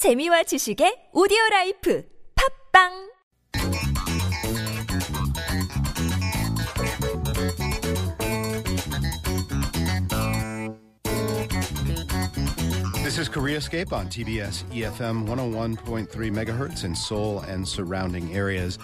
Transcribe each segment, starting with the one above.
재미와 지식의 오디오 라이프 팝빵 This is Koreascape on TBS EFM 101.3 megahertz in Seoul and surrounding areas.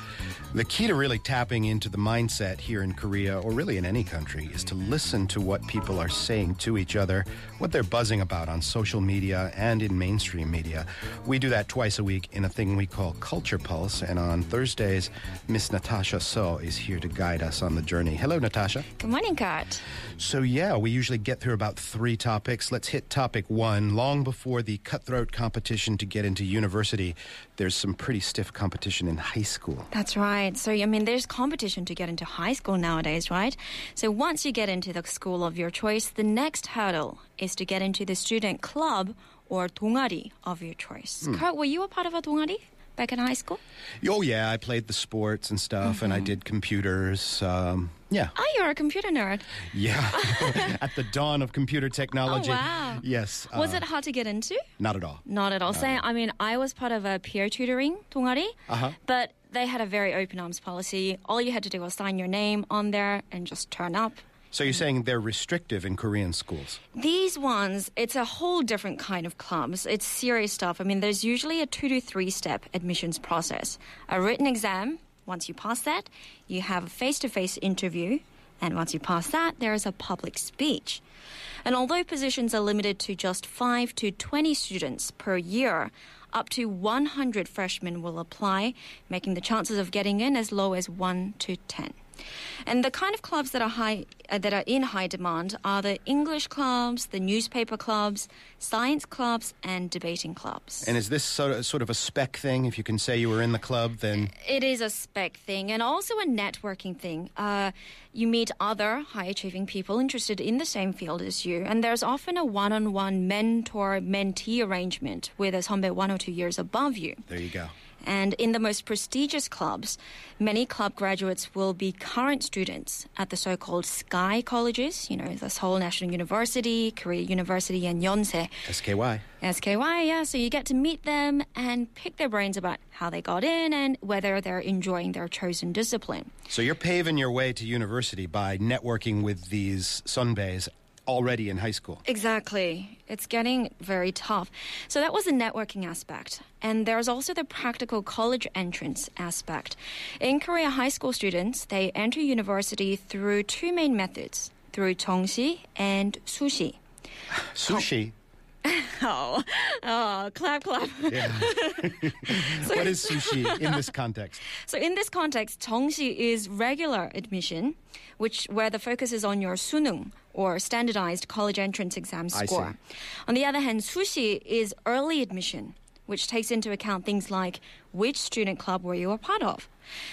The key to really tapping into the mindset here in Korea, or really in any country, is to listen to what people are saying to each other, what they're buzzing about on social media and in mainstream media. We do that twice a week in a thing we call Culture Pulse, and on Thursdays, Miss Natasha Seo is here to guide us on the journey. Hello, Natasha. Good morning, Kat. So, yeah, we usually get through about three topics. Let's hit topic one. Long before the cutthroat competition to get into university, there's some pretty stiff competition in high school. That's right. So, I mean, there's competition to get into high school nowadays, right? So, once you get into the school of your choice, the next hurdle is to get into the student club or 동아리 of your choice. Kurt, were you a part of a 동아리 back in high school? Oh, yeah, I played the sports and stuff, and I did computers. Um, yeah, Oh, you're a computer nerd. yeah. At the dawn of computer technology. Oh, wow. Yes. Was uh, it hard to get into? Not at all. Not at all. Say, I mean, I was part of a peer tutoring 동아리, Uh-huh. but they had a very open arms policy. All you had to do was sign your name on there and just turn up. So you're saying they're restrictive in Korean schools? These ones, it's a whole different kind of clubs. It's serious stuff. I mean, there's usually a two to three step admissions process. A written exam, once you pass that, you have a face to face interview, and once you pass that, there is a public speech. And although positions are limited to just 5 to 20 students per year, up to 100 freshmen will apply, making the chances of getting in as low as 1 to 10. And the kind of clubs that are high uh, that are in high demand are the English clubs, the newspaper clubs, science clubs, and debating clubs. And is this sort of, sort of a spec thing? If you can say you were in the club, then it is a spec thing and also a networking thing. Uh, you meet other high achieving people interested in the same field as you, and there's often a one on one mentor mentee arrangement with a 선배 one or two years above you. there you go. And in the most prestigious clubs, many club graduates will be current students at the so called Sky colleges, you know, the Seoul National University, Korea University, and Yonsei. SKY. SKY, yeah. So you get to meet them and pick their brains about how they got in and whether they're enjoying their chosen discipline. So you're paving your way to university by networking with these sunbaes already in high school. Exactly. It's getting very tough. So that was the networking aspect. And there's also the practical college entrance aspect. In Korea, high school students, they enter university through two main methods, through Tongsi and Sushi. Sushi? Oh, oh, clap, clap. Yeah. what is sushi in this context? So in this context, 정시 is regular admission, which where the focus is on your sunung or standardized college entrance exam score. On the other hand, sushi is early admission, which takes into account things like which student club were you a part of.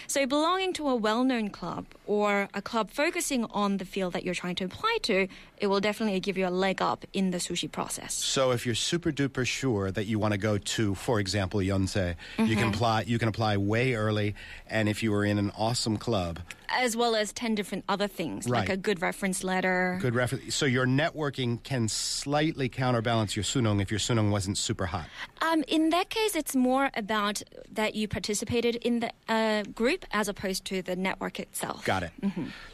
So belonging to a well-known club or a club focusing on the field that you're trying to apply to, it will definitely give you a leg up in the sushi process. So if you're super duper sure that you want to go to, for example, Yonsei, you can apply. You can apply way early, and if you were in an awesome club, As well as 10 different other things, like a good reference letter. good reference. So your networking can slightly counterbalance your sunong if your sunong wasn't super hot. Um, in that case, it's more about that you participated in the uh, group as opposed to the network itself. Got it.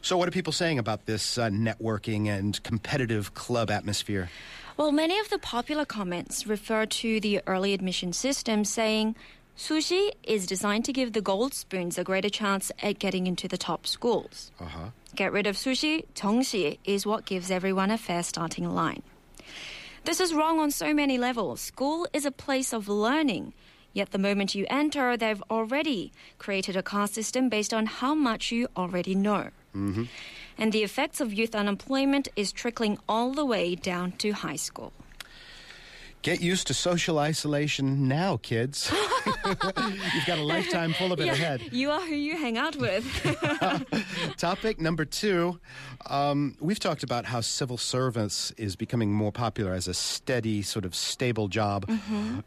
So what are people saying about this uh, networking and competitive club atmosphere? Well, many of the popular comments refer to the early admission system, saying sushi is designed to give the gold spoons a greater chance at getting into the top schools. Uh huh. Get rid of sushi, 정시 is what gives everyone a fair starting line. This is wrong on so many levels. School is a place of learning. Yet the moment you enter, they've already created a caste system based on how much you already know. Mm-hmm. And the effects of youth unemployment is trickling all the way down to high school. Get used to social isolation now, kids. You've got a lifetime full of it ahead. You are who you hang out with. Topic number two. Um, we've talked about how civil service is becoming more popular as a steady, sort of stable job.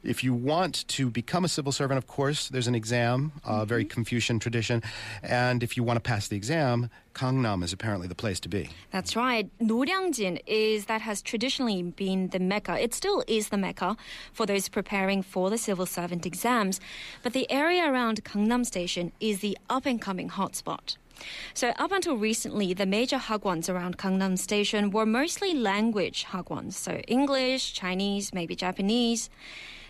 If you want to become a civil servant, of course, there's an exam, uh, very Confucian tradition. And if you want to pass the exam, Gangnam is apparently the place to be. That's right. Noryangjin is that has traditionally been the mecca. It still is the mecca for those preparing for the civil servant exams, but the area around Gangnam Station is the up and coming hotspot. So up until recently, the major hagwons around Gangnam Station were mostly language hagwons, so English, Chinese, maybe Japanese.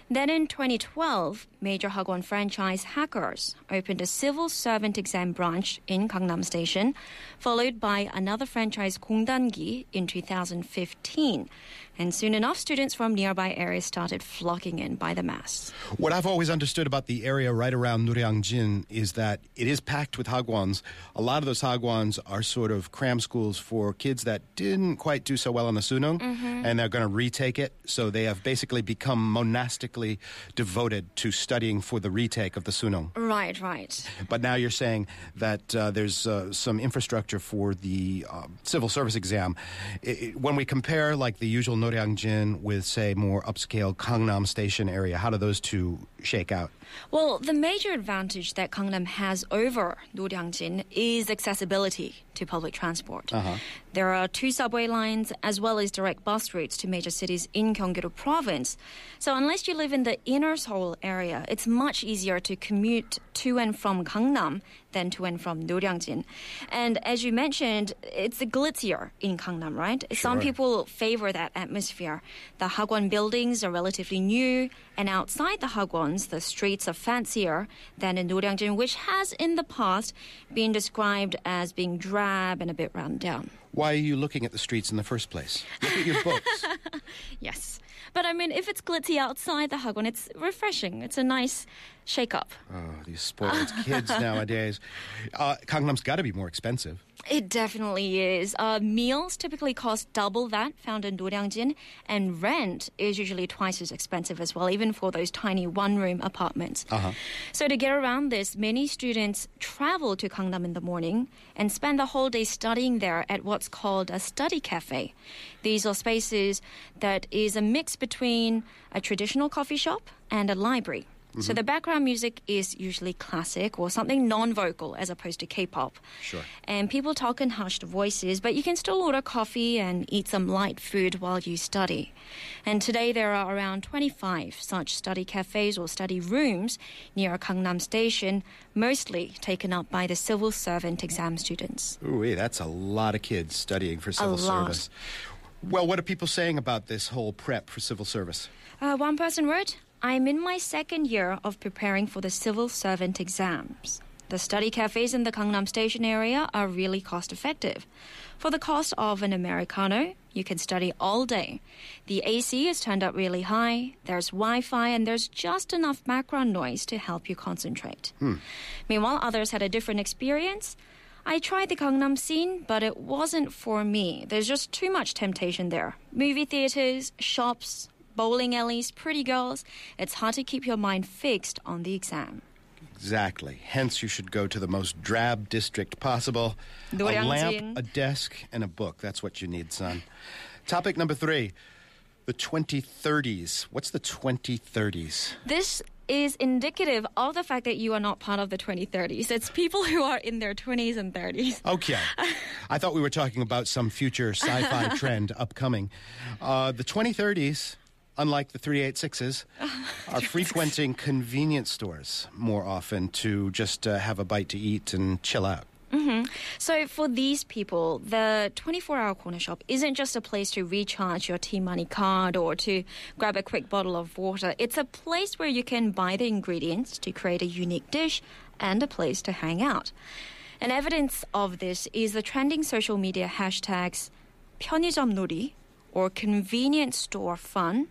Then in 2012, major hagwon franchise Hackers opened a civil servant exam branch in Gangnam Station, followed by another franchise Gongdangi in 2015. And soon enough, students from nearby areas started flocking in by the mass. What I've always understood about the area right around Noryangjin is that it is packed with hagwons. A lot of those hagwons are sort of cram schools for kids that didn't quite do so well on the Sunung, and they're going to retake it. So they have basically become monastically devoted to studying for the retake of the Sunung. Right, right. But now you're saying that uh, there's uh, some infrastructure for the uh, civil service exam. I- I- when we compare, like the usual Noryangjin with, say, more upscale Gangnam Station area, how do those two shake out? Well, the major advantage that Gangnam has over Noryangjin is accessibility to public transport. Uh-huh. There are two subway lines as well as direct bus routes to major cities in Gyeonggi-do province. So unless you live in the inner Seoul area, it's much easier to commute to and from Gangnam than to and from Noryangjin. And as you mentioned, it's glitzier in Gangnam, right? Some people favor that atmosphere. The Hagwon buildings are relatively new, and outside the Hagwons, the streets are fancier than in Noryangjin, which has in the past been described as being drab and a bit run down. Why are you looking at the streets in the first place? Look at your books. Yes. But I mean, if it's glitzy outside the Hagwon, it's refreshing. It's a nice shake up. oh, these spoiled kids nowadays. Uh, Gangnam's got to be more expensive. It definitely is. Uh, meals typically cost double that found in Noryangjin, and rent is usually twice as expensive as well, even for those tiny one-room apartments. So to get around this, many students travel to Gangnam in the morning and spend the whole day studying there at what's called a study cafe. These are spaces that is a mix between a traditional coffee shop and a library. So the background music is usually classic or something non-vocal as opposed to K-pop. Sure. And people talk in hushed voices, but you can still order coffee and eat some light food while you study. And today there are around 25 such study cafes or study rooms near Gangnam Station, mostly taken up by the civil servant exam students. Ooh, that's a lot of kids studying for civil service. Well, what are people saying about this whole prep for civil service? Uh, one person wrote, I'm in my second year of preparing for the civil servant exams. The study cafes in the Gangnam Station area are really cost effective. For the cost of an Americano, you can study all day. The AC is turned up really high, there's Wi Fi, and there's just enough background noise to help you concentrate. Hmm. Meanwhile, others had a different experience. I tried the Gangnam scene, but it wasn't for me. There's just too much temptation there. Movie theaters, shops, bowling alleys, pretty girls. It's hard to keep your mind fixed on the exam. Exactly. Hence, you should go to the most drab district possible. A lamp, a desk, and a book. That's what you need, son. Topic number three the 2030s. What's the 2030s? This is indicative of the fact that you are not part of the 2030s. It's people who are in their 20s and 30s. Okay. I thought we were talking about some future sci fi trend upcoming. Uh, the 2030s, unlike the 386s, are frequenting convenience stores more often to just uh, have a bite to eat and chill out. So for these people, the 24-hour corner shop isn't just a place to recharge your T-Money card or to grab a quick bottle of water. It's a place where you can buy the ingredients to create a unique dish and a place to hang out. And evidence of this is the trending social media hashtags 편의점 놀이 or convenience store fun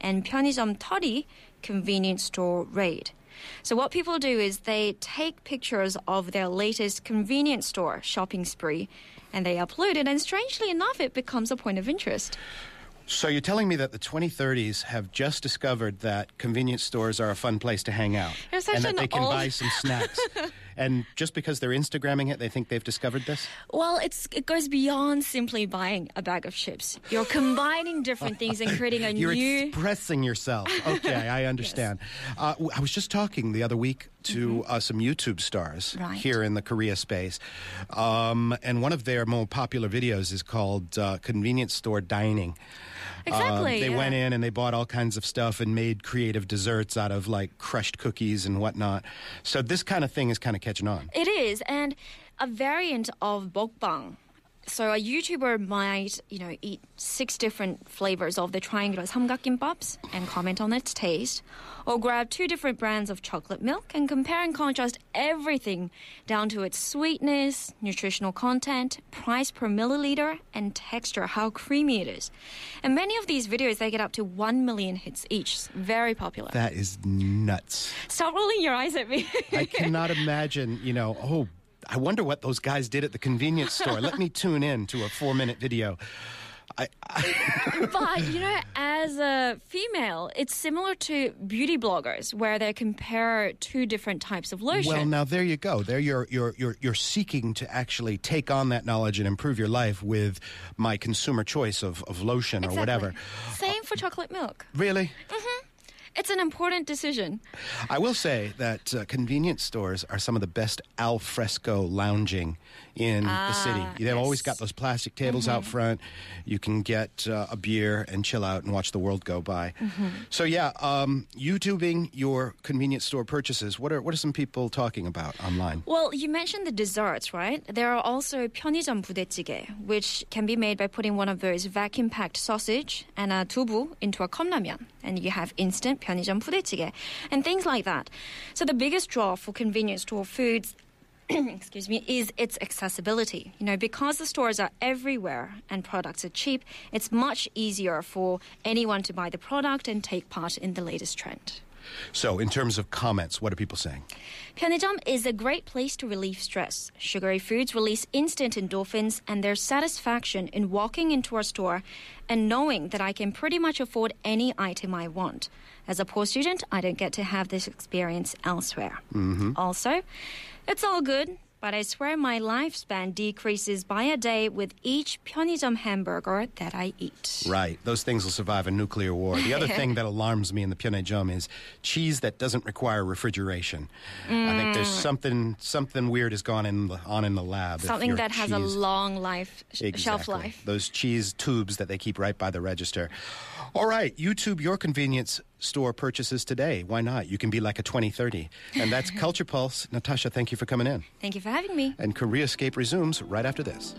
and 편의점 털이 convenience store raid. So what people do is they take pictures of their latest convenience store shopping spree and they upload it and strangely enough it becomes a point of interest. So you're telling me that the 2030s have just discovered that convenience stores are a fun place to hang out, You're such and that an they can old- buy some snacks. And just because they're Instagramming it, they think they've discovered this? Well, it's it goes beyond simply buying a bag of chips. You're combining different things and creating a new. You're expressing yourself. Okay, I understand. uh, w- I was just talking the other week to uh, some YouTube stars Mm-hmm. Right. here in the Korea space. Um, and one of their more popular videos is called uh, Convenience Store Dining. Exactly, Um, they yeah. went in and they bought all kinds of stuff and made creative desserts out of like crushed cookies and whatnot. So this kind of thing is kind of catching on. It is, and a variant of mukbang. So a YouTuber might, you know, eat six different flavors of the triangular samgakgimbaps and comment on its taste, or grab two different brands of chocolate milk and compare and contrast everything down to its sweetness, nutritional content, price per milliliter, and texture, how creamy it is. And many of these videos they get up to one million hits each. Very popular. That is nuts. Stop rolling your eyes at me. I cannot imagine, you know, oh, I wonder what those guys did at the convenience store. Let me tune in to a four minute video. I, But you know, as a female, it's similar to beauty bloggers where they compare two different types of lotion. well, now there you go. There you're, you're, you're, you're seeking to actually take on that knowledge and improve your life with my consumer choice of, of lotion or whatever. Same for chocolate milk. Really? Mm-hmm. It's an important decision. I will say that uh, convenience stores are some of the best al fresco lounging in the city. Ah, They've always yes. got those plastic tables out front. You can get uh, a beer and chill out and watch the world go by. So yeah, um, YouTubing your convenience store purchases. What are what are some people talking about online? Well, you mentioned the desserts, right? There are also 편의점 부대찌개, which can be made by putting one of those vacuum-packed sausage and a dubu into a 컵라면, and you have instant 편의점 부대찌개 and things like that. So the biggest draw for convenience store foods excuse me, is its accessibility. You know, because the stores are everywhere and products are cheap, it's much easier for anyone to buy the product and take part in the latest trend. So, in terms of comments, what are people saying? 편의점 is a great place to relieve stress. Sugary foods release instant endorphins, and there's satisfaction in walking into a store and knowing that I can pretty much afford any item I want. As a poor student, I don't get to have this experience elsewhere. Mm-hmm. Also, it's all good but I swear my lifespan decreases by a day with each 편의점 hamburger that I eat. Right. Those things will survive a nuclear war. The other thing that alarms me in the Pyeongjam is cheese that doesn't require refrigeration. I think there's something something weird has gone in the, on in the lab. if Something your that has a cheese- long life, sh- shelf Exactly. life. Those cheese tubes that they keep right by the register. All right, YouTube your convenience store purchases today. Why not? You can be like a 2030. And that's Culture Pulse. Natasha, thank you for coming in. Thank you for having me. And KoreaScape resumes right after this.